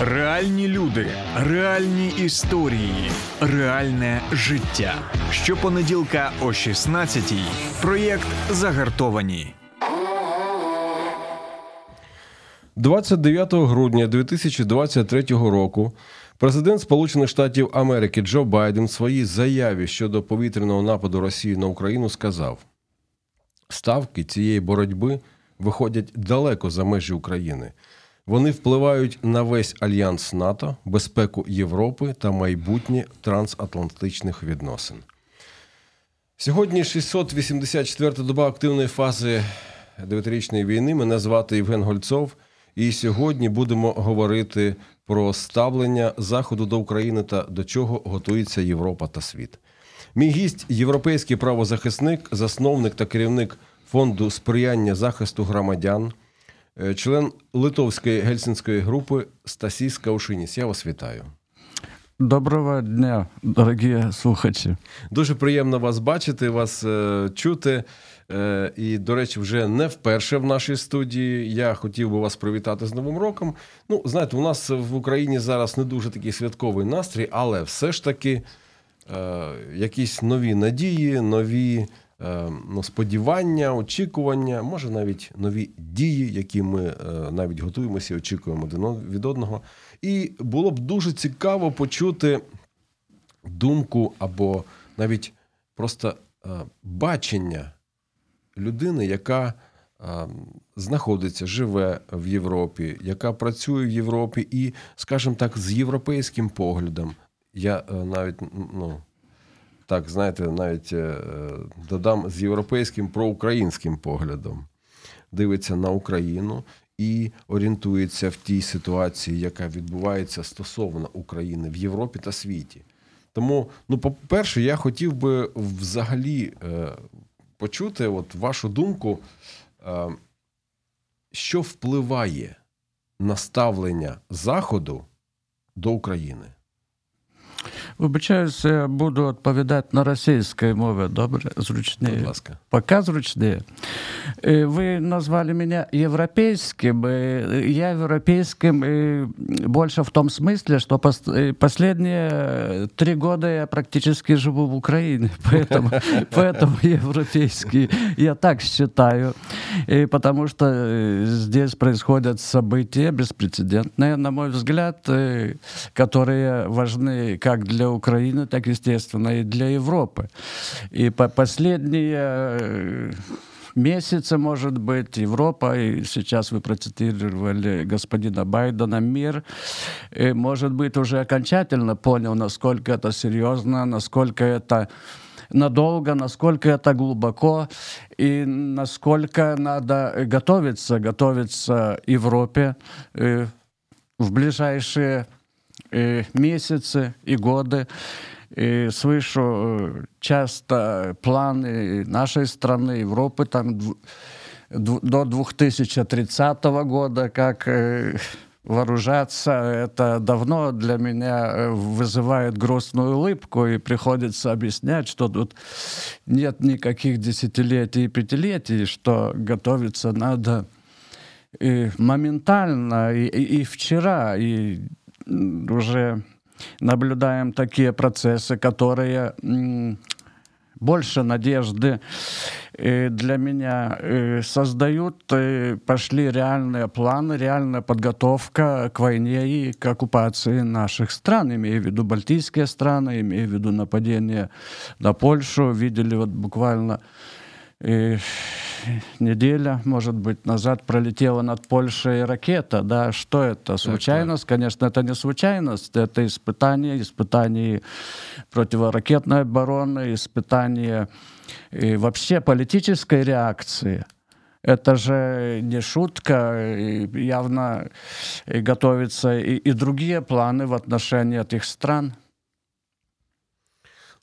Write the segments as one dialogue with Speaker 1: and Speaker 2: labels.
Speaker 1: Реальні люди, реальні історії, реальне життя. Щопонеділка о 16-й. Проєкт Загартовані.
Speaker 2: 29 грудня 2023 року президент Сполучених Штатів Америки Джо Байден в своїй заяві щодо повітряного нападу Росії на Україну сказав: ставки цієї боротьби виходять далеко за межі України. Вони впливають на весь альянс НАТО, безпеку Європи та майбутнє трансатлантичних відносин. Сьогодні 684-та доба активної фази дев'ятирічної війни. Мене звати Євген Гольцов. І сьогодні будемо говорити про ставлення Заходу до України та до чого готується Європа та світ. Мій гість європейський правозахисник, засновник та керівник фонду сприяння захисту громадян, член Литовської гельсінської групи Стасій Скаушиніс. Я вас вітаю.
Speaker 3: Доброго дня, дорогі слухачі.
Speaker 2: Дуже приємно вас бачити, вас е, чути. Е, і, до речі, вже не вперше в нашій студії. Я хотів би вас привітати з Новим роком. Ну, знаєте, у нас в Україні зараз не дуже такий святковий настрій, але все ж таки е, якісь нові надії, нові е, ну, сподівання, очікування, може навіть нові дії, які ми е, навіть готуємося і очікуємо від одного. І було б дуже цікаво почути думку або навіть просто е, бачення людини, яка е, знаходиться, живе в Європі, яка працює в Європі, і, скажімо так, з європейським поглядом. Я е, навіть ну, так, знаєте, навіть додам з європейським проукраїнським поглядом. Дивиться на Україну і орієнтується в тій ситуації, яка відбувається стосовно України в Європі та світі. Тому, ну, по-перше, я хотів би взагалі е, почути от вашу думку, е, що впливає на ставлення Заходу до України.
Speaker 3: Вибачаюсь, я буду відповідати на російській мові. Добре, зручніше.
Speaker 2: Будь ласка.
Speaker 3: Пока зручніше. Вы назвали меня европейским. Я европейским больше в том смысле, что последние три года я практически живу в Украине, поэтому, поэтому европейский. Я так считаю. И потому что здесь происходят события беспрецедентные, на мой взгляд, которые важны как для Украины, так, естественно, и для Европы. И по последние месяцы, может быть, Европа, и сейчас вы процитировали господина Байдена, мир, и, может быть, уже окончательно понял, насколько это серьезно, насколько это надолго, насколько это глубоко и насколько надо готовиться, готовиться Европе э, в ближайшие э, месяцы и годы. И слышу э, часто планы нашей страны, Европы, там до 2030 года, как э, вооружаться, это давно для меня э, вызывает грустную улыбку, и приходится объяснять, что тут нет никаких десятилетий и пятилетий, что готовиться надо и моментально, и, и, и вчера, и уже наблюдаем такие процессы, которые больше надежды для меня создают, пошли реальные планы, реальная подготовка к войне и к оккупации наших стран, имею в виду балтийские страны, имею в виду нападение на Польшу. Видели вот буквально неделя, может быть, назад пролетела над Польшей ракета. Да, что это? Случайность? Так. Конечно, это не случайность. Это испытание, испытание противоракетной обороны, испытание и вообще политической реакции. Это же не шутка, явно готовятся и, и другие планы в отношении этих стран.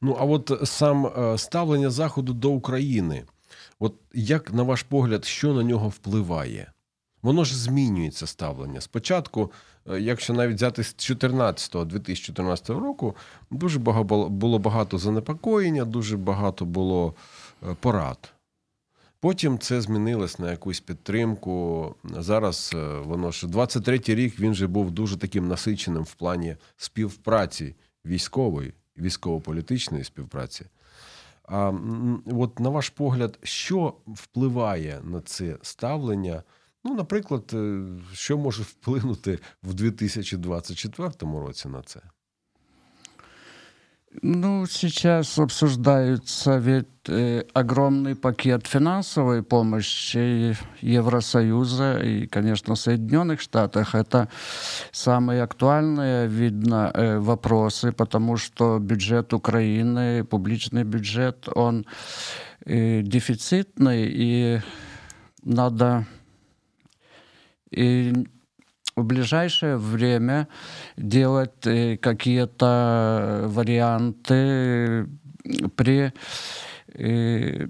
Speaker 2: Ну, а от сам ставлення Заходу до України – От як, на ваш погляд, що на нього впливає? Воно ж змінюється ставлення. Спочатку, е, якщо навіть взяти з 2014-2014 року, дуже багато було багато занепокоєння, дуже багато було е, порад. Потім це змінилось на якусь підтримку. Зараз е, воно ж 23-й рік він же був дуже таким насиченим в плані співпраці військової, військово-політичної співпраці. А от на ваш погляд, що впливає на це ставлення? Ну, наприклад, е, що може вплинути в 2024 році на це?
Speaker 3: Ну, сейчас обсуждается ведь э, огромный пакет финансовой помощи Евросоюза и, конечно, Соединенных Штатах. Это самые актуальные, видно, э, вопросы, потому что бюджет Украины, публичный бюджет, он э, дефицитный, и надо и в ближайшее время делать э, какие-то варианты при э,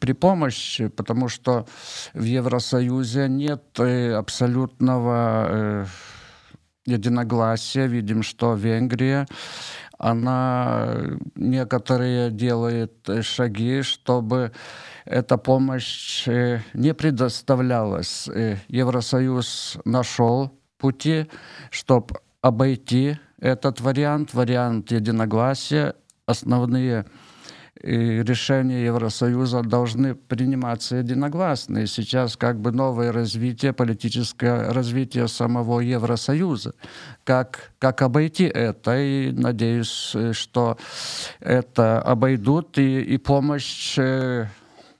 Speaker 3: при помощи, потому что в Евросоюзе нет э, абсолютного единогласия. Видим, что Венгрия, она некоторые делает шаги, чтобы эта помощь не предоставлялась. Евросоюз нашел пути, чтобы обойти этот вариант, вариант единогласия. Основные э, решения Евросоюза должны приниматься единогласно. И сейчас как бы новое развитие, политическое развитие самого Евросоюза. Как, как обойти это? И надеюсь, что это обойдут, и, и помощь э,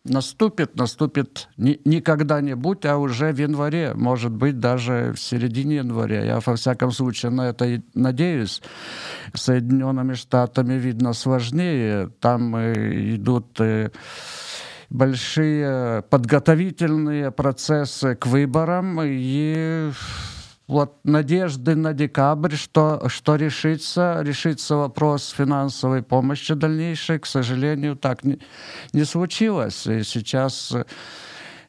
Speaker 3: наступит, наступит не, не когда-нибудь, а уже в январе, может быть, даже в середине января. Я, во всяком случае, на это надеюсь. Соединенными Штатами, видно, сложнее. Там э, идут э, большие подготовительные процессы к выборам, и вот надежды на декабрь, что, что решится, решится вопрос финансовой помощи дальнейшей, к сожалению, так не, не случилось. И сейчас э,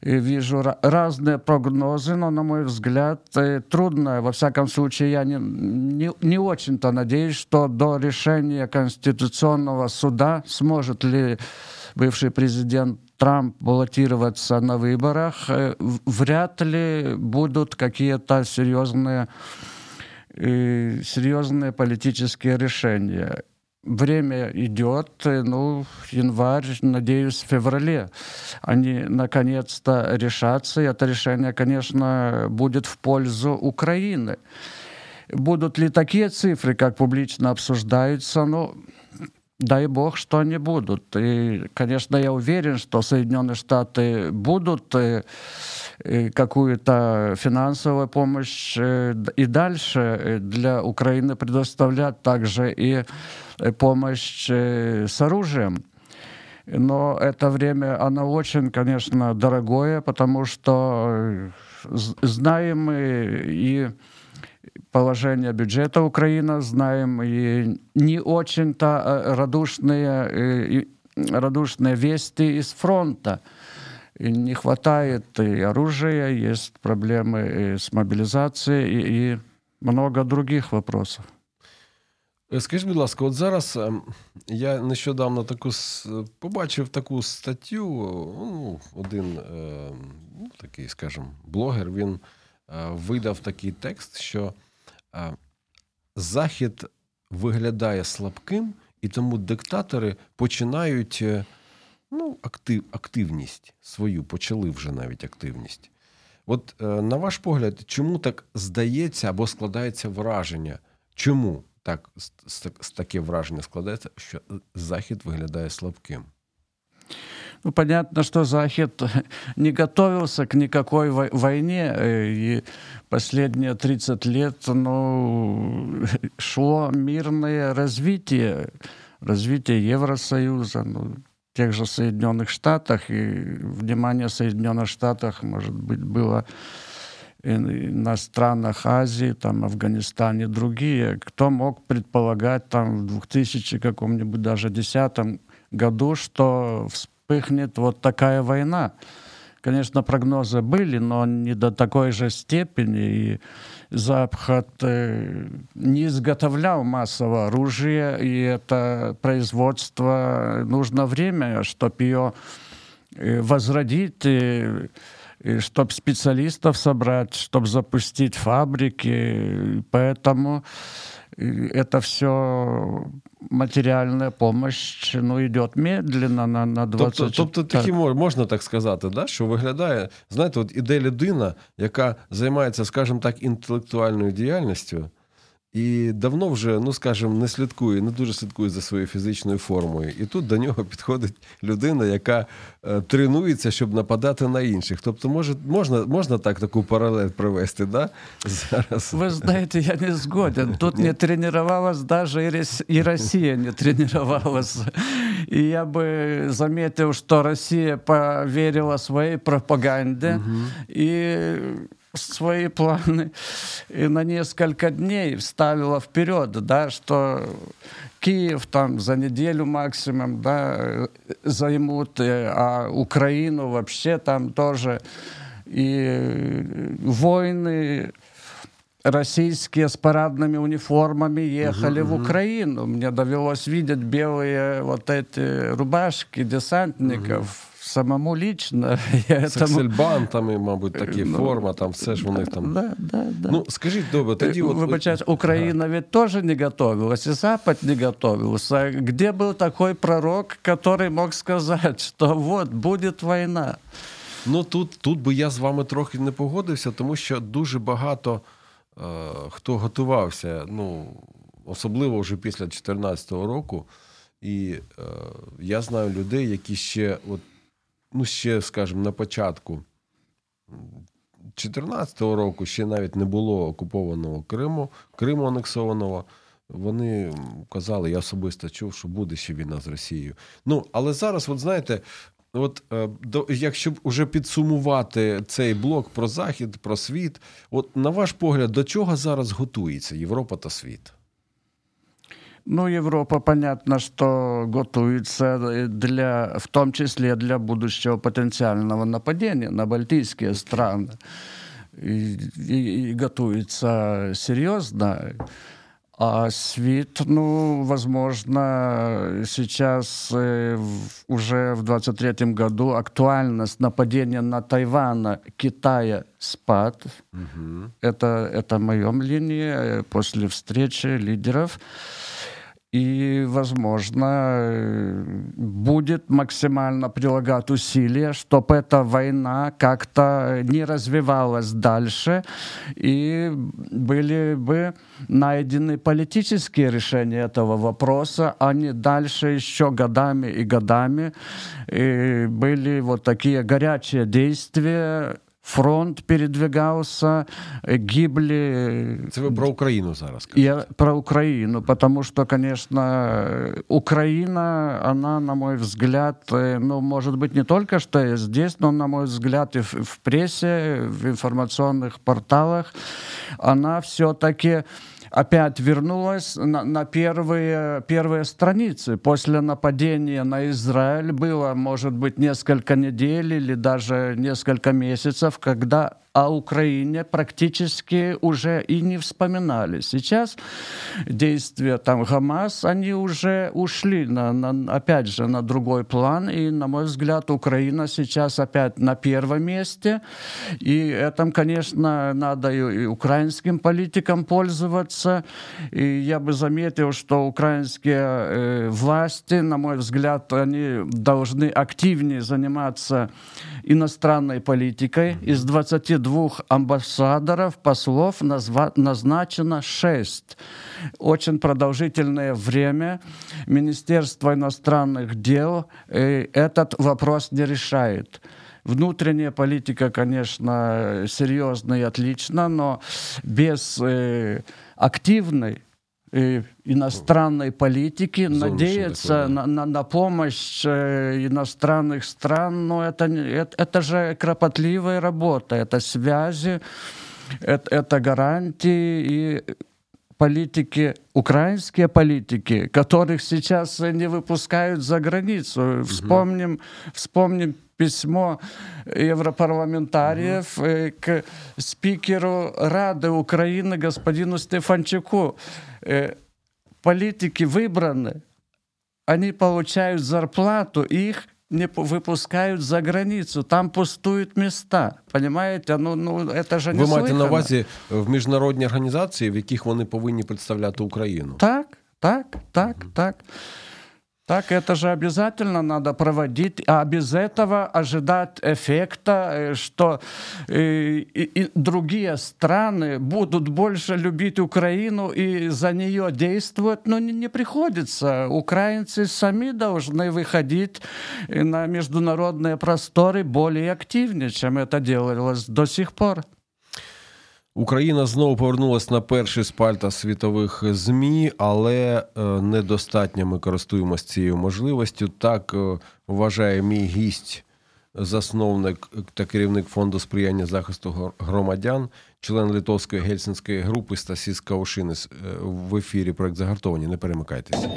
Speaker 3: вижу разные прогнозы, но, на мой взгляд, э, трудно. Во всяком случае, я не, не, не очень-то надеюсь, что до решения Конституционного суда сможет ли бывший президент Трамп баллотироваться на выборах, э, вряд ли будут какие-то серьезные, э, серьезные политические решения. Время идет, э, ну, январь, надеюсь, в феврале они наконец-то решатся, и это решение, конечно, будет в пользу Украины. Будут ли такие цифры, как публично обсуждаются, ну, Дай бог, что они будут. И, конечно, я уверен, что Соединенные Штаты будут э, э, какую-то финансовую помощь э, и дальше для Украины предоставлять также и помощь с оружием. Но это время, оно очень, конечно, дорогое, потому что знаем мы и положение бюджета Украины, знаем и не очень-то э, радушные, э, радушные вести из фронта. И не хватает и оружия, есть проблемы с мобилизацией и, и много других вопросов.
Speaker 2: Е, скажіть, будь ласка, от зараз ем, я нещодавно таку побачив таку статтю. Ну, Один ем, ну, такий, скажімо, блогер він е, видав такий текст, що Захід виглядає слабким, і тому диктатори починають е, ну, актив, активність свою, почали вже навіть активність. От, е, на ваш погляд, чому так здається або складається враження? Чому так таке враження складається, що Захід виглядає слабким?
Speaker 3: Ну, понятно, что Захид не готовился к никакой войне, э, и последние 30 лет ну, шло мирное развитие, развитие Евросоюза, ну, тех же Соединенных Штатах, и внимание Соединенных Штатах, может быть, было на странах Азии, там, Афганистане, другие. Кто мог предполагать там в 2000 каком-нибудь даже десятом году, что вспыхнет вот такая война. Конечно, прогнозы были, но не до такой же степени. И Запад э, не изготовлял массового оружия, и это производство нужно время, чтобы ее э, возродить, чтобы специалистов собрать, чтобы запустить фабрики. Поэтому это все матеріальна помощь ну, йде медленно на на 20...
Speaker 2: Тобто, тобто такі можна так сказати, да? що виглядає, знаєте, от іде людина, яка займається, скажімо так, інтелектуальною діяльністю, і давно вже, ну скажімо, не слідкує, не дуже слідкує за своєю фізичною формою. І тут до нього підходить людина, яка е, тренується, щоб нападати на інших. Тобто, може, можна можна так таку паралель провести, да?
Speaker 3: Зараз. Ви знаєте, я не згоден. Тут не тренувалась навіть і Росія не тренувалася. І я би замітив, що Росія повірила своїй пропаганді. Угу. і свои планы и на несколько дней вставила вперед, да, что Киев там за неделю максимум да, займут, э, а Украину вообще там тоже. И войны российские с парадными униформами ехали uh-huh, в Украину. Мне довелось видеть белые вот эти рубашки десантников. Uh-huh самому лично.
Speaker 2: Я Сексельбантами, мабуть, такі ну, форма, там все ж у них там.
Speaker 3: Да, да, да.
Speaker 2: Ну, скажіть, добре, тоді
Speaker 3: от... Вибачайте, Украина ага. ведь тоже не готовилась, и Запад не готовился. Где был такой пророк, который мог сказать, что вот, будет война?
Speaker 2: Ну, тут, тут би я з вами трохи не погодився, тому що дуже багато е, хто готувався, ну, особливо вже після 2014 року. І е, я знаю людей, які ще от ну, ще, скажімо, на початку 2014 року ще навіть не було окупованого Криму, Криму анексованого. Вони казали, я особисто чув, що буде ще війна з Росією. Ну, але зараз, от знаєте, от е, до, якщо вже підсумувати цей блок про Захід, про світ, от на ваш погляд, до чого зараз готується Європа та світ?
Speaker 3: Ну, Европа, понятно, что готовится для, в том числе для будущего потенциального нападения на балтийские страны. И, и, и готовится серьезно. А свит, ну, возможно, сейчас э, в, уже в 23 году актуальность нападения на Тайвань Китая спад. Угу. Это, это мое мнение э, после встречи лидеров. И, возможно, будет максимально прилагать усилия, чтобы эта война как-то не развивалась дальше, и были бы найдены политические решения этого вопроса, а не дальше еще годами и годами и были вот такие горячие действия фронт передвигался, гибли.
Speaker 2: Це ви про Україну зараз
Speaker 3: кажете? Я про Украину, потому что, конечно, Украина, она, на мой взгляд, ну, может быть, не только что здесь, но, на мой взгляд, и в, в прессе, в информационных порталах, она все-таки опять вернулась на, на первые, первые страницы. После нападения на Израиль было, может быть, несколько недель или даже несколько месяцев, когда о Украине практически уже и не вспоминали. Сейчас действия там Хамас, они уже ушли, на, на, опять же, на другой план. И, на мой взгляд, Украина сейчас опять на первом месте. И этим, конечно, надо и, и украинским политикам пользоваться. И я бы заметил, что украинские э, власти, на мой взгляд, они должны активнее заниматься иностранной политикой. Из 22 амбассадоров, послов назва- назначено 6. Очень продолжительное время Министерство иностранных дел э, этот вопрос не решает. Внутренняя политика, конечно, серьезно и отлично, но без э, активной иностранной политики, Зон надеяться на, на, на помощь э, иностранных стран, но это, это, это же кропотливая работа, это связи, это, это гарантии и политики, украинские политики, которых сейчас не выпускают за границу. Вспомним, вспомним письмо европарламентариев угу. к спикеру Рады Украины господину Стефанчуку. Э, политики выбраны, они получают зарплату, их не п- выпускают за границу. Там пустуют места. Понимаете? Ну, ну это же не
Speaker 2: Ви маєте на
Speaker 3: слыхано.
Speaker 2: увазі в міжнародні організації, в яких вони повинні представляти Україну.
Speaker 3: Так, так, так, так. Так, это же обязательно надо проводить, а без этого ожидать эффекта, э, что э, и, и другие страны будут больше любить Украину и за нее действовать, но не, не приходится. Украинцы сами должны выходить э, на международные просторы более активнее, чем это делалось до сих пор.
Speaker 2: Україна знову повернулася на перший спальта світових ЗМІ, але е, недостатньо ми користуємося цією можливістю. Так е, вважає мій гість, засновник та керівник фонду сприяння захисту громадян, член литовської гельсінської групи Стасіс Каушинис Е, в ефірі проект загартовані. Не перемикайтеся.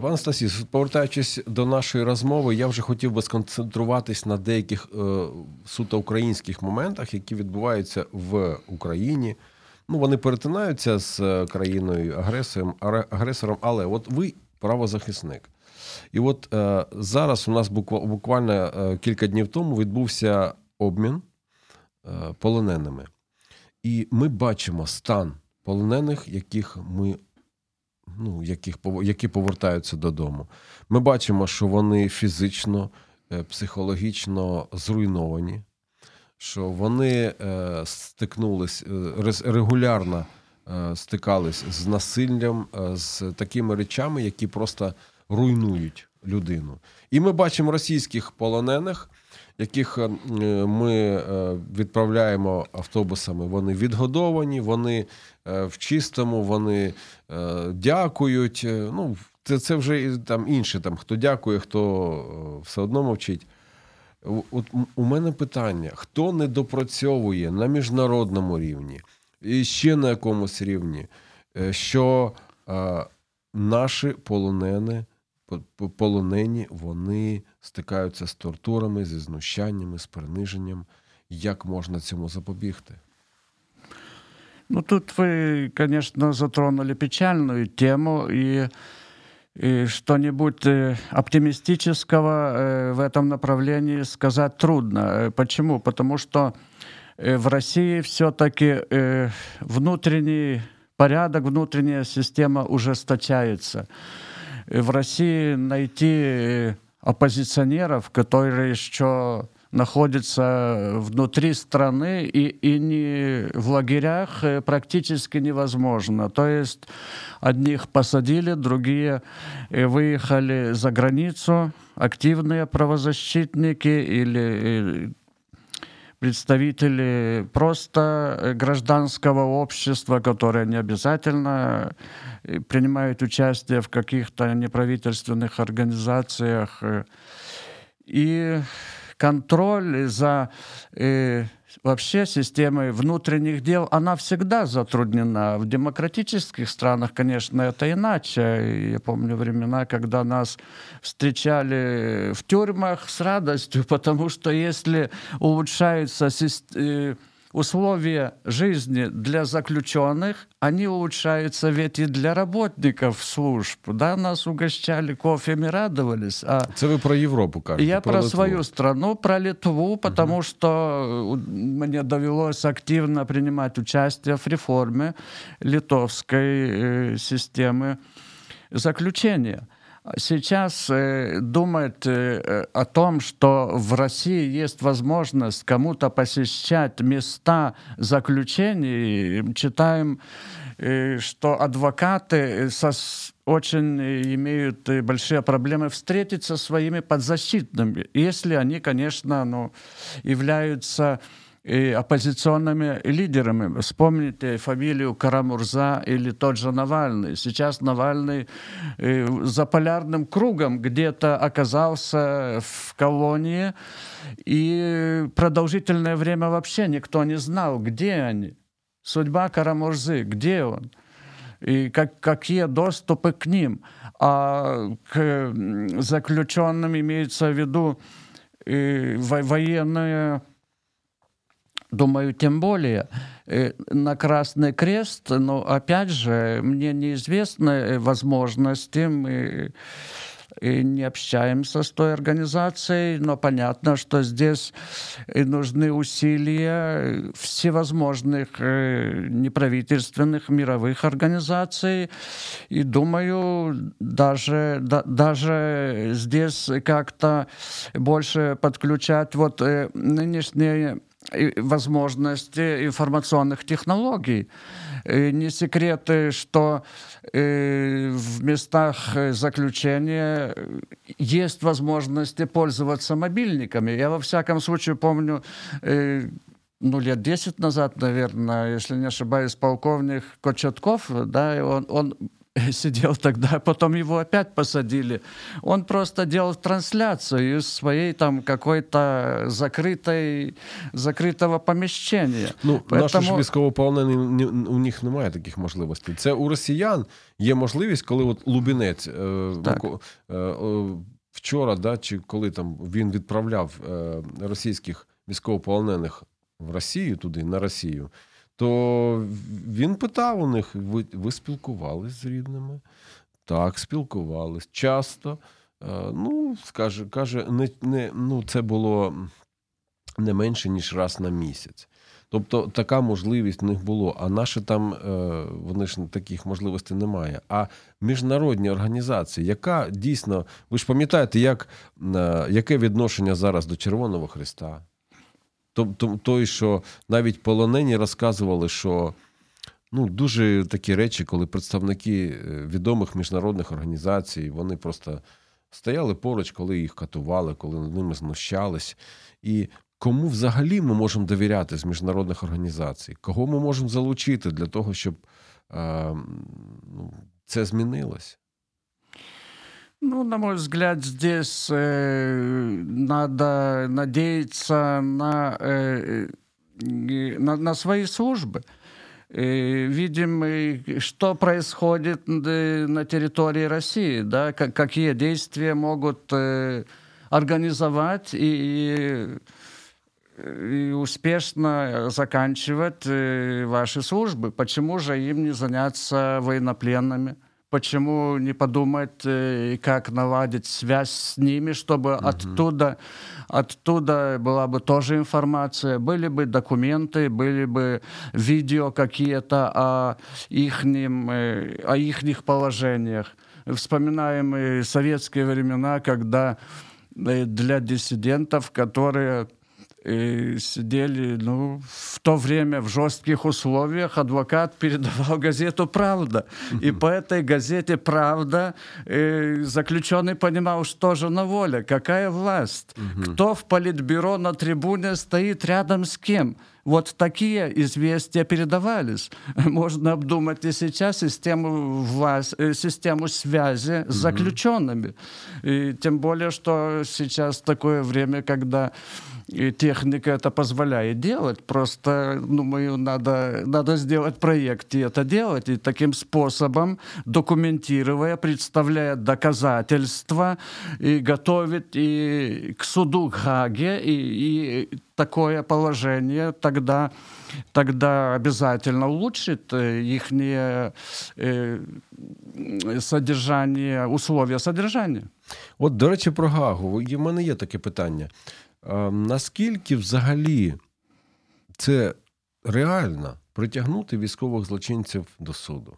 Speaker 2: Пан Стасіс, повертаючись до нашої розмови, я вже хотів би сконцентруватись на деяких е, суто українських моментах, які відбуваються в Україні. Ну, вони перетинаються з е, країною агресором, агресором, але от ви правозахисник. І от е, зараз у нас буквально е, кілька днів тому відбувся обмін е, полоненими. І ми бачимо стан полонених, яких ми ну, яких, які повертаються додому. Ми бачимо, що вони фізично, е, психологічно зруйновані, що вони е, стикнулись е, регулярно стикались з насиллям, з такими речами, які просто руйнують людину. І ми бачимо російських полонених, яких ми відправляємо автобусами. Вони відгодовані, вони в чистому, вони е, дякують. Е, Ну, це, це вже там інше, там, хто дякує, хто е, все одно мовчить. От у мене питання: хто не допрацьовує на міжнародному рівні і ще на якомусь рівні, е, що е, наші полонени, по- по- полонені, вони стикаються з тортурами, зі знущаннями, з приниженням. Як можна цьому запобігти?
Speaker 3: Ну, тут вы, конечно, затронули печальную тему, и, и что-нибудь э, оптимистического э, в этом направлении сказать трудно. Э, Почему? Потому что в России все-таки внутренний порядок, внутренняя система ужесточается. В России найти оппозиционеров, которые еще находятся внутри страны и, и не в лагерях э, практически невозможно. То есть одних посадили, другие э, выехали за границу, активные правозащитники или э, представители просто гражданского общества, которые не обязательно принимают участие в каких-то неправительственных организациях. И контроль за э, вообще системой внутренних дел, она всегда затруднена. В демократических странах, конечно, это иначе. Я помню времена, когда нас встречали в тюрьмах с радостью, потому что если улучшаются сис- э, условия жизни для заключенных, они улучшаются ведь и для работников служб. Да, нас угощали кофе, радовались, а
Speaker 2: Це ви про Європу кажете.
Speaker 3: я про,
Speaker 2: Литву.
Speaker 3: свою страну, про Литву, потому что э, мне довелось активно принимать участие в реформе литовской э, системы заключения. Сейчас э, думать э, о том, что в России есть возможность кому-то посещать места заключений, читаем, э, что адвокаты со с- очень э, имеют э, большие проблемы встретиться со своими подзащитными, если они, конечно, ну, являются и оппозиционными лидерами. Вспомните фамилию Карамурза или тот же Навальный. Сейчас Навальный э, за полярным кругом где-то оказался в колонии, и продолжительное время вообще никто не знал, где они. Судьба Карамурзы, где он? и как, какие доступы к ним. А к заключенным имеется в виду э, во- военные, думаю, тем более. э, на Красный Крест, но опять же, мне неизвестны возможности. Мы и не общаемся с той организацией, но понятно, что здесь нужны усилия всевозможных э, неправительственных мировых организаций. И думаю, даже, да, даже здесь как-то больше подключать вот э, нынешние возможности информационных технологий. Не секрет, что в местах заключения есть возможности пользоваться мобильниками. Я во всяком случае помню ну, лет 10 назад, наверное, если не ошибаюсь, полковник Кочетков, да, он, он сидел тогда, потом его опять посадили. Он просто делал трансляцию из своей там какой-то закрытой, закритого поміщення.
Speaker 2: Ну, Поэтому... наші військовополонені, у них немає таких можливостей. Це у росіян є можливість, коли от Лубінець е, е, вчора, да, чи коли там він відправляв е, російських військовополонених в Росію туди, на Росію то він питав у них: ви ви спілкувались з рідними? Так, спілкувались. Часто. Е, ну, скаже, каже, не, не, ну, це було не менше, ніж раз на місяць. Тобто така можливість в них було. А наші там е, вони ж таких можливостей немає. А міжнародні організації, яка дійсно, ви ж пам'ятаєте, як, е, яке відношення зараз до Червоного Христа? Той, що навіть полонені розказували, що ну, дуже такі речі, коли представники е, відомих міжнародних організацій, вони просто стояли поруч, коли їх катували, коли над ними знущались. І кому взагалі ми можемо довіряти з міжнародних організацій? Кого ми можемо залучити для того, щоб е, ну, це змінилось?
Speaker 3: Ну, на мой взгляд, здесь э, надо надеяться на, э, на, на свои службы. И видим, что происходит на территории России, да, какие действия могут э, организовать и, и успешно заканчивать э, ваши службы. Почему же им не заняться военнопленными? Почему не подумать, э, как наладить связь с ними, чтобы угу. оттуда, оттуда была бы тоже информация, были бы документы, были бы видео какие-то о их, э, о их положениях. Вспоминаем советские времена, когда э, для диссидентов, которые и сидели, ну, в то время в жестких условиях адвокат передавал газету «Правда». И по этой газете «Правда» э, заключенный понимал, что же на воле, какая власть, кто в политбюро на трибуне стоит рядом с кем. Вот такие известия передавались. Можно обдумать и сейчас систему, власть, э, систему связи с заключенными. И тем более, что сейчас такое время, когда и техника это позволяет делать. Просто, думаю, надо, надо сделать проект и это делать. И таким способом, документируя, представляя доказательства, и готовить и к суду Хаге, и, и такое положение тогда, тогда обязательно улучшит э, их э, содержание, условия содержания.
Speaker 2: От, до речі, про Гагу. У мене є таке питання. Наскільки взагалі це реально притягнути військових злочинців до суду?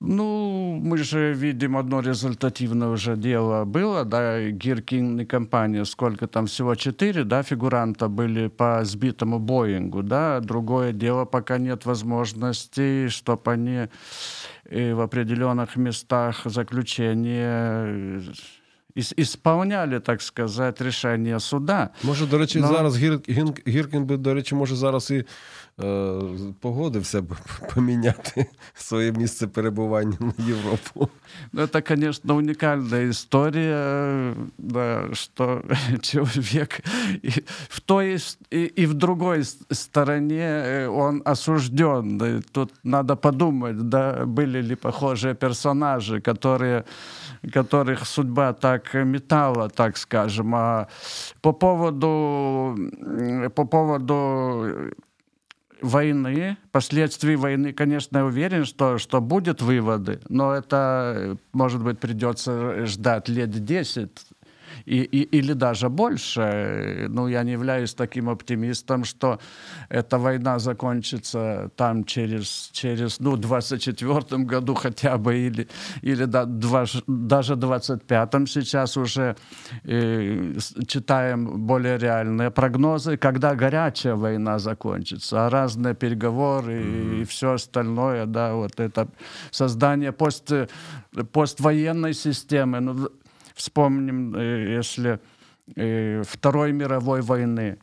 Speaker 3: Ну, мы же видим одно результативное уже дело было, да, Гиркин и компания, сколько там, всего четыре, да, фигуранта были по сбитому Боингу, да, другое дело, пока нет возможности, чтобы они э, в определенных местах заключения ісполняли, так сказати, рішення суда.
Speaker 2: Може, до речі, Но... зараз Гір... Гіркін би, до речі, може зараз і е, погодився б поміняти своє місце перебування на Європу.
Speaker 3: Ну, это, конечно, уникальная история, да, что человек и в той и, и в другой стороне он осужден. Тут надо подумать, да, были ли похожие персонажи, которые которых судьба так метала, так скажем. А по поводу, по поводу войны, последствий войны, конечно, я уверен, что, что будут выводы, но это, может быть, придется ждать лет 10 и, и, или даже больше. Ну, я не являюсь таким оптимистом, что эта война закончится там через, через ну, 24 году хотя бы, или, или да, два, даже 25-м сейчас уже э, читаем более реальные прогнозы, когда горячая война закончится, а разные переговоры mm-hmm. и, и все остальное, да, вот это создание пост, поствоенной системы. Ну, Вспомним, э, если э, Второй мировой войны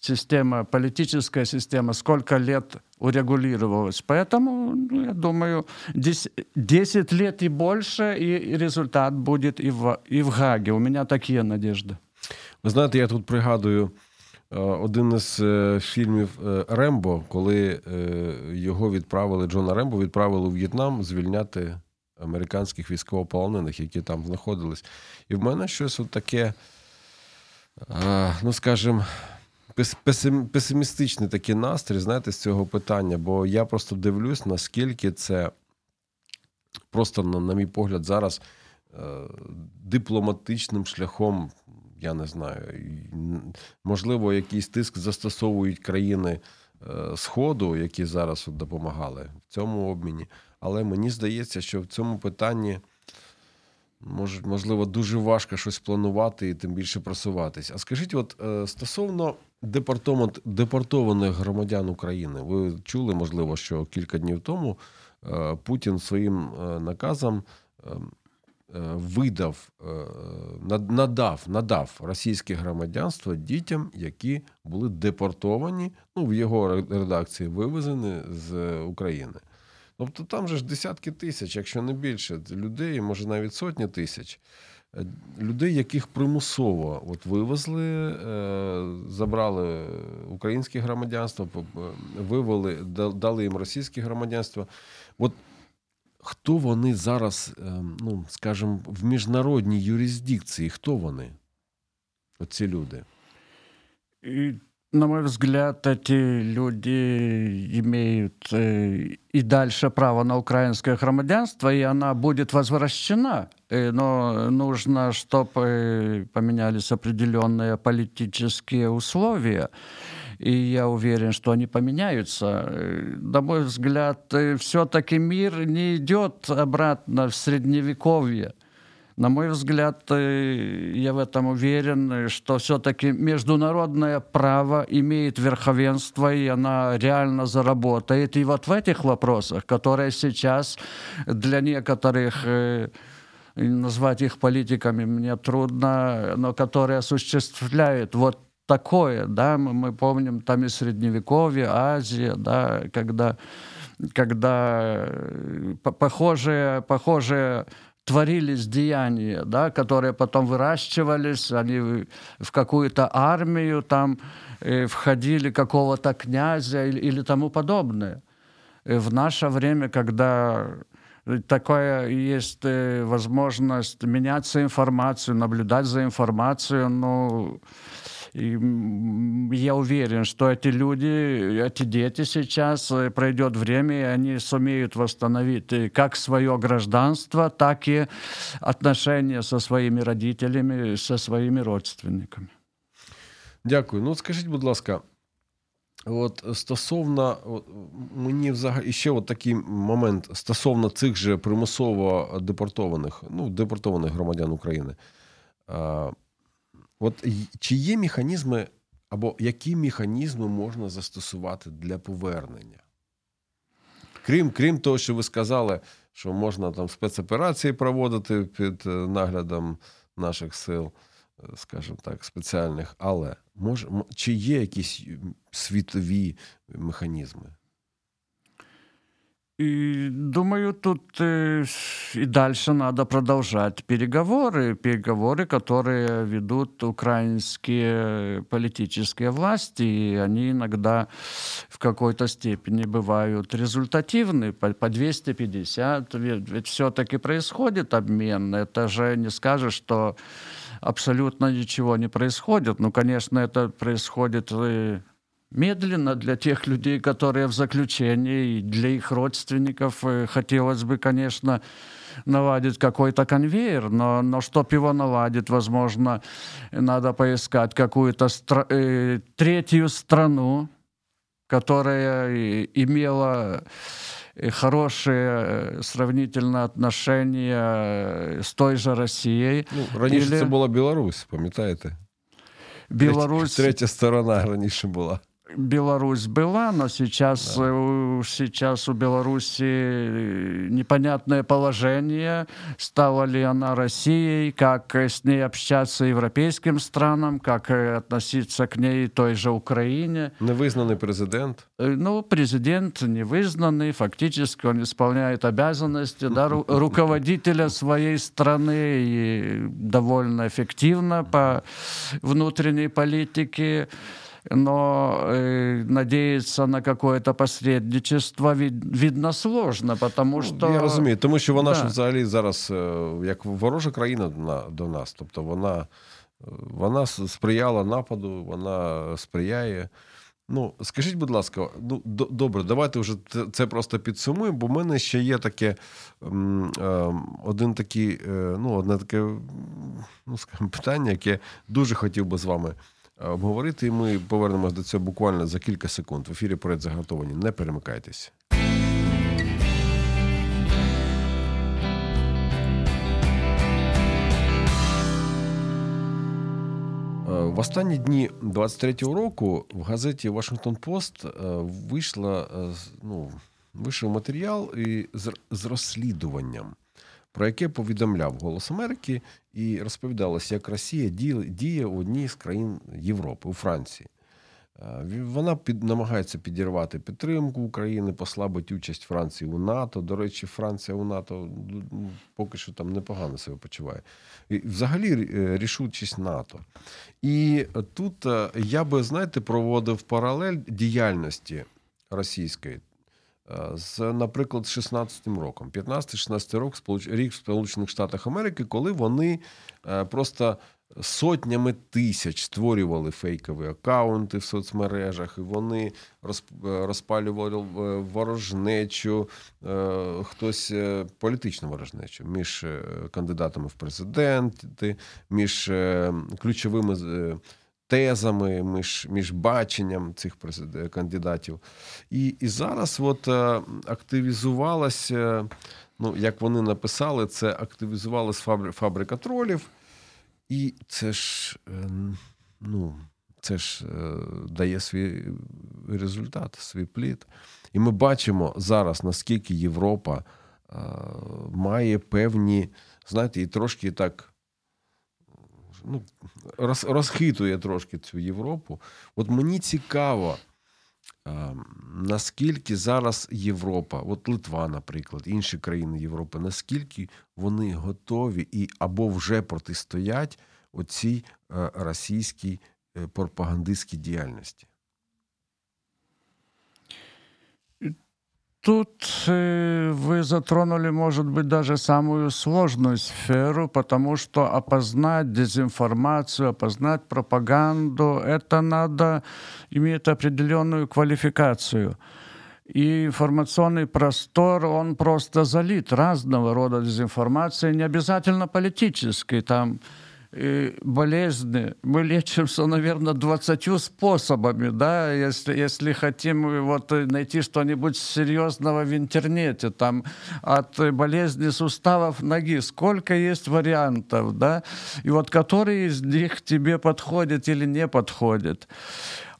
Speaker 3: система, политическая система сколько лет урегулировалась. Поэтому, ну, я думаю, 10 лет и больше, и результат будет и в, і в Гагі. У мене такі надежди.
Speaker 2: Ви знаєте, я тут пригадую один із фільмів Рембо, коли його відправили, Джона Рембо відправили у В'єтнам звільняти американських військовополонених, які там знаходились. І в мене щось таке, ну скажімо, песимістичний такий настрій, знаєте, з цього питання, бо я просто дивлюсь, наскільки це просто, на, мій погляд, зараз дипломатичним шляхом, я не знаю, можливо, якийсь тиск застосовують країни Сходу, які зараз от допомагали в цьому обміні. Але мені здається, що в цьому питанні може, можливо дуже важко щось планувати і тим більше просуватись. А скажіть, от е, стосовно депортованих громадян України, ви чули, можливо, що кілька днів тому е, Путін своїм е, наказом видав, надав надав російське громадянство дітям, які були депортовані, ну в його редакції вивезені з України. Тобто там же ж десятки тисяч, якщо не більше, людей, може навіть сотні тисяч. Е, людей, яких примусово от вивезли, е, забрали українське громадянство, вивели, дали їм російське громадянство. От хто вони зараз, е, ну скажімо, в міжнародній юрисдикції? Хто вони? Оці люди?
Speaker 3: На мой взгляд, эти люди имеют э, и дальше право на украинское громадянство, и она будет возвращена. Э, но нужно, чтобы поменялись определенные политические условия. И я уверен, что они поменяются. Э, на мой взгляд, э, все-таки мир не идет обратно в средневековье. На мой взгляд, э, я в этом уверен, что все-таки международное право имеет верховенство, и она реально заработает. И вот в этих вопросах, которые сейчас для некоторых э, назвать их политиками мне трудно, но которые осуществляют вот такое, да, мы, мы помним там и Средневековье, Азия, да, когда, когда э, похожие, похожие творились деяния, да, которые потом выращивались, они в какую-то армию там э, входили какого-то князя или, или тому подобное. И в наше время, когда такая есть э, возможность меняться информацию, наблюдать за информацией, ну, и я уверен, что эти люди, эти дети сейчас, э, пройдет время, и они сумеют восстановить э, как свое гражданство, так и отношения со своими родителями, со своими родственниками.
Speaker 2: Дякую. Ну, скажіть, будь ласка, от стосовно от, мені взагалі ще от такий момент стосовно цих же примусово депортованих, ну, депортованих громадян України. От чи є механізми, або які механізми можна застосувати для повернення? Крім крім того, що ви сказали, що можна там спецоперації проводити під е, наглядом наших сил, е, скажімо так, спеціальних, але може, чи є якісь світові механізми?
Speaker 3: И думаю, тут э, и дальше надо продолжать переговоры, переговоры, которые ведут украинские политические власти, и они иногда в какой-то степени бывают результативны, по, по 250, ведь, ведь все-таки происходит обмен, это же не скажешь, что абсолютно ничего не происходит. Ну, конечно, это происходит э, медленно для тех людей, которые в заключении, и для их родственников. Э, хотелось бы, конечно, наладить какой-то конвейер, но, но чтобы его наладить, возможно, надо поискать какую-то стра- э, третью страну, которая имела э, хорошие э, сравнительно отношения с той же Россией.
Speaker 2: Ну, раніше
Speaker 3: Или...
Speaker 2: це була Білорусь, пам'ятаєте?
Speaker 3: Білорусь...
Speaker 2: Третя, третя сторона раніше була.
Speaker 3: Беларусь была, но сейчас, да. Э, сейчас у Беларуси э, непонятное положение. Стала ли она Россией, как с ней общаться европейским странам, как э, относиться к ней той же Украине.
Speaker 2: Невызнанный президент.
Speaker 3: Ну, президент невызнанный, фактически он исполняет обязанности да, ру- руководителя своей страны и довольно эффективно по внутренней политике но э, надеяться на какое-то посередничество від, видно сложно, потому що...
Speaker 2: Я розумію, тому що вона да. ж взагалі зараз як ворожа країна на, до нас. Тобто вона, вона сприяла нападу, вона сприяє. Ну, скажіть, будь ласка, ну добре, давайте вже це просто підсумуємо, бо в мене ще є таке один такий, ну, одне таке ну, скажімо, питання, яке дуже хотів би з вами обговорити, і ми повернемось до цього буквально за кілька секунд. В ефірі поряд заготовані. Не перемикайтесь. В останні дні 23-го року в газеті Вашингтон Пост вийшла ну, вийшов матеріал з розслідуванням про яке повідомляв Голос Америки і розповідалося, як Росія діє в одній з країн Європи у Франції. Вона під, намагається підірвати підтримку України, послабити участь Франції у НАТО. До речі, Франція у НАТО ну, поки що там непогано себе почуває. І Взагалі е, рішучість НАТО. І тут е, я би, знаєте, проводив паралель діяльності російської з, наприклад, 16-м роком, 15-16 рок, рік в Сполучених Штатах Америки, коли вони е, просто сотнями тисяч створювали фейкові акаунти в соцмережах, і вони е, розпалювали е, ворожнечу, хтось політичну ворожнечу між кандидатами в президенти, між ключовими тезами, між між баченням цих кандидатів. І і зараз от е, активізувалася, ну, як вони написали, це активізувалась фабри, фабрика тролів. І це ж е, ну, це ж е, дає свій результат, свій плід. І ми бачимо зараз, наскільки Європа має певні, знаєте, і трошки так ну, роз, розхитує трошки цю Європу. От мені цікаво, наскільки зараз Європа, от Литва, наприклад, інші країни Європи, наскільки вони готові і або вже протистоять оцій е, російській е, пропагандистській
Speaker 3: І Тут э, вы затронули, может быть, даже самую сложную сферу, потому что опознать дезинформацию, опознать пропаганду, это надо иметь определенную квалификацию. И информационный простор, он просто залит разного рода дезинформацией, не обязательно политической. Там болезни. Мы лечимся, наверное, 20 способами, да, если, если хотим вот найти что-нибудь серьезного в интернете, там, от болезни суставов ноги, сколько есть вариантов, да, и вот который из них тебе подходит или не подходит.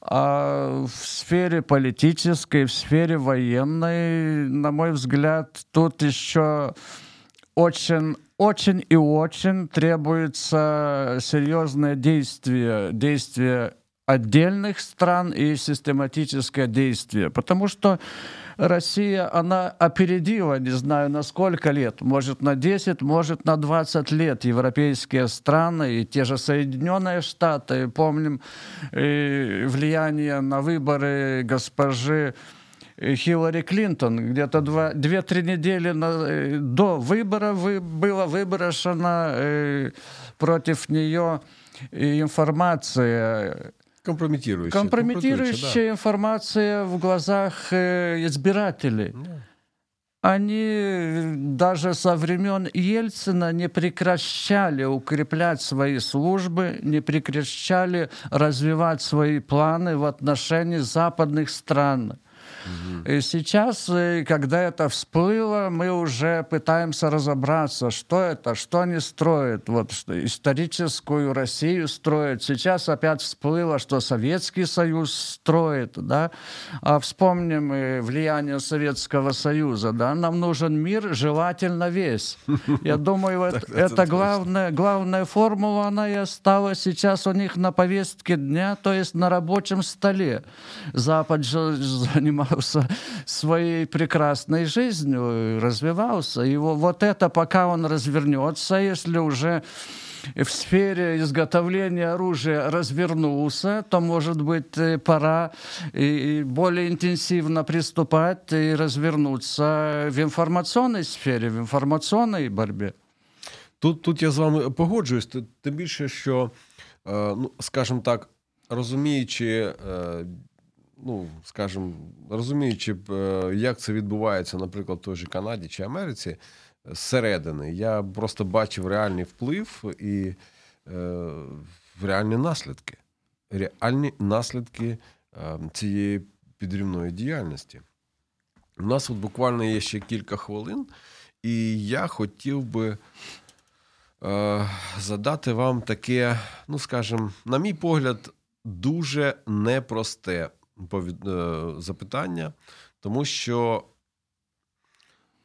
Speaker 3: А в сфере политической, в сфере военной, на мой взгляд, тут еще очень очень и очень требуется серьезное действие, действие отдельных стран и систематическое действие. Потому что Россия, она опередила, не знаю на сколько лет, может на 10, может на 20 лет европейские страны и те же Соединенные Штаты. Помним э, влияние на выборы госпожи Хиллари Клинтон. Где-то 2-3 недели на, э, до выбора вы, было выброшена э, против нее информация
Speaker 2: Компрометирующая.
Speaker 3: Компрометирующая информация в глазах э, избирателей. Да. Они даже со времен Ельцина не прекращали укреплять свои службы, не прекращали развивать свои планы в отношении западных стран. И сейчас, э, когда это всплыло, мы уже пытаемся разобраться, что это, что они строят. Вот историческую Россию строят. Сейчас опять всплыло, что Советский Союз строит, да. А вспомним э, влияние Советского Союза, да. Нам нужен мир, желательно весь. Я думаю, это главная, главная формула, она и осталась сейчас у них на повестке дня, то есть на рабочем столе. Запад же занимал занимался своей прекрасной жизнью, развивался. И вот это, пока он развернется, если уже в сфере изготовления оружия развернулся, то, может быть, э, пора и более интенсивно приступать и развернуться в информационной сфере, в информационной борьбе.
Speaker 2: Тут тут я з вами погоджуюсь, тим більше, що, ну, скажімо так, розуміючи ну, скажімо, розуміючи, е, як це відбувається, наприклад, в той же Канаді чи Америці, зсередини, я просто бачив реальний вплив і е, реальні наслідки, реальні наслідки е, цієї підрівної діяльності. У нас от буквально є ще кілька хвилин, і я хотів би е, задати вам таке, ну скажімо, на мій погляд, дуже непросте Е, запитання, тому що,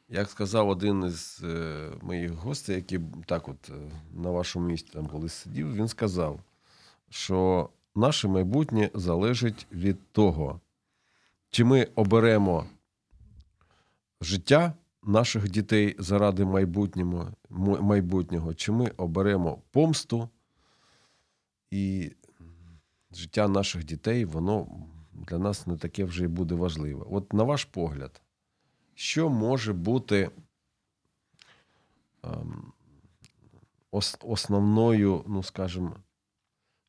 Speaker 2: як сказав один із е, моїх гостей, який так от е, на вашому місці там колись сидів, він сказав, що наше майбутнє залежить від того, чи ми оберемо життя наших дітей заради майбутнього, майбутнього, чи ми оберемо помсту і життя наших дітей, воно для нас не таке вже і буде важливе. От на ваш погляд, що може бути ем, основною, ну скажімо,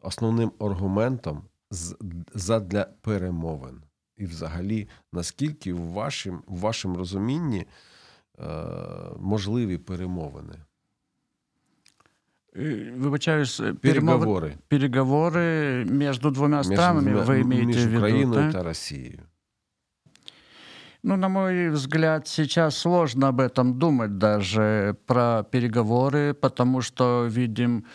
Speaker 2: основним аргументом задля перемовин? І, взагалі, наскільки в вашим, в вашому розумінні е, можливі перемовини?
Speaker 3: Вибачаюсь,
Speaker 2: переговоры.
Speaker 3: Переговоры между двумя странами
Speaker 2: между,
Speaker 3: вы имеете в виду?
Speaker 2: Украиной
Speaker 3: да?
Speaker 2: и Россией.
Speaker 3: Ну, на мой взгляд, сейчас сложно об этом думать даже про переговоры, потому что видим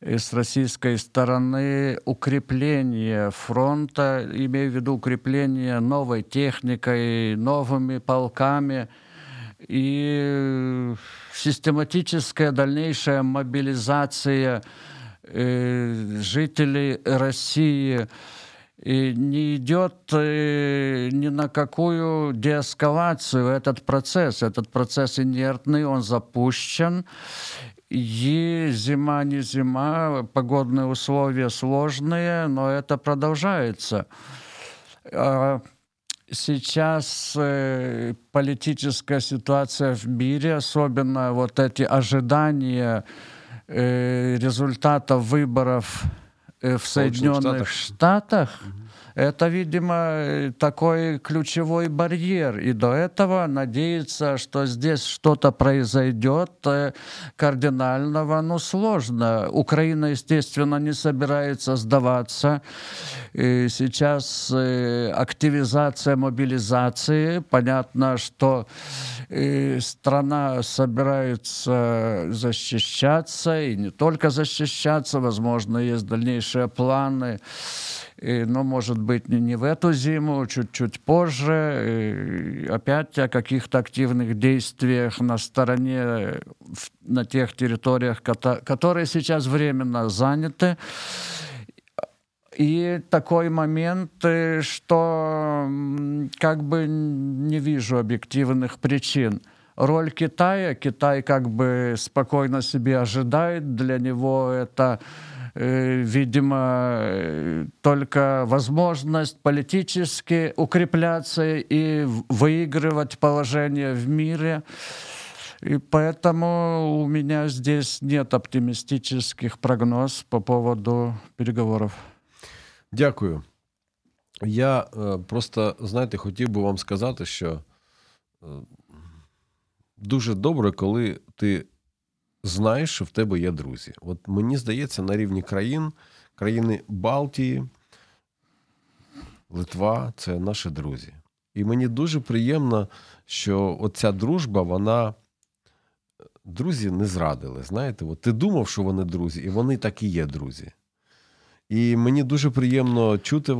Speaker 3: с российской стороны укрепление фронта, имею в виду укрепление новой техникой, новыми полками – и систематическая дальнейшая мобилизация э, жителей России и не идет э, ни на какую деэскалацию этот процесс. Этот процесс инертный, он запущен. И зима не зима, погодные условия сложные, но это продолжается. Сейчас э, политическая ситуация в мире, особенно вот эти ожидания э, результатов выборов э, в Соединенных Штатах, Штатах это, видимо, такой ключевой барьер. И до этого надеяться, что здесь что-то произойдет э, кардинального, ну, сложно. Украина, естественно, не собирается сдаваться. И сейчас э, активизация мобилизации. Понятно, что э, страна собирается защищаться, и не только защищаться, возможно, есть дальнейшие планы и, ну, может быть, не, не в эту зиму, чуть-чуть позже. И опять о каких-то активных действиях на стороне, на тех территориях, которые сейчас временно заняты. И такой момент, э, что как бы не вижу объективных причин. Роль Китая, Китай как бы спокойно себе ожидает, для него это э, видимо, э, только возможность политически укрепляться и выигрывать положение в мире. И поэтому у меня здесь нет оптимистических прогноз по поводу переговоров.
Speaker 2: Дякую. Я е, просто, знаєте, хотів би вам сказати, що е, дуже добре, коли ти знаєш, що в тебе є друзі. От мені здається, на рівні країн, країни Балтії, Литва це наші друзі. І мені дуже приємно, що оця дружба, вона. Друзі не зрадили. Знаєте, от ти думав, що вони друзі, і вони так і є друзі. І мені дуже приємно чути,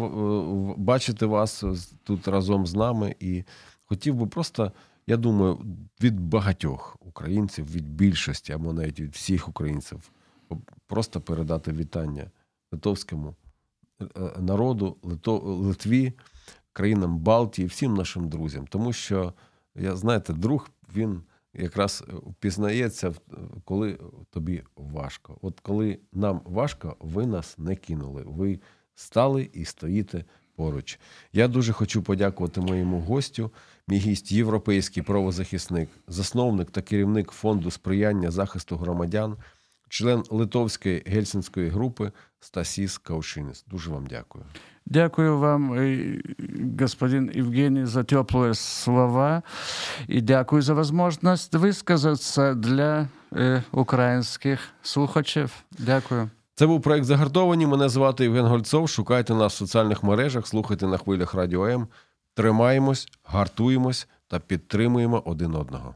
Speaker 2: бачити вас тут разом з нами. І хотів би просто, я думаю, від багатьох українців, від більшості, або навіть від всіх українців, просто передати вітання литовському е, народу, Лито- Литві, країнам Балтії, всім нашим друзям. Тому що, я знаєте, друг він якраз впізнається, коли тобі важко. От коли нам важко, ви нас не кинули. Ви стали і стоїте поруч. Я дуже хочу подякувати моєму гостю. Мій гість європейський правозахисник, засновник та керівник фонду сприяння захисту громадян, член Литовської гельсінської групи Стасіс Каушинис. Дуже вам дякую.
Speaker 3: Дякую вам, э, господин Евгений, за теплые слова. И дякую за возможность высказаться для э, украинских слухачів. Дякую.
Speaker 2: Це був проект Загартовані. Мене звати Євген Гольцов. Шукайте нас в соціальних мережах, слухайте на хвилях Радіо М. Тримаємось, гартуємось та підтримуємо один одного.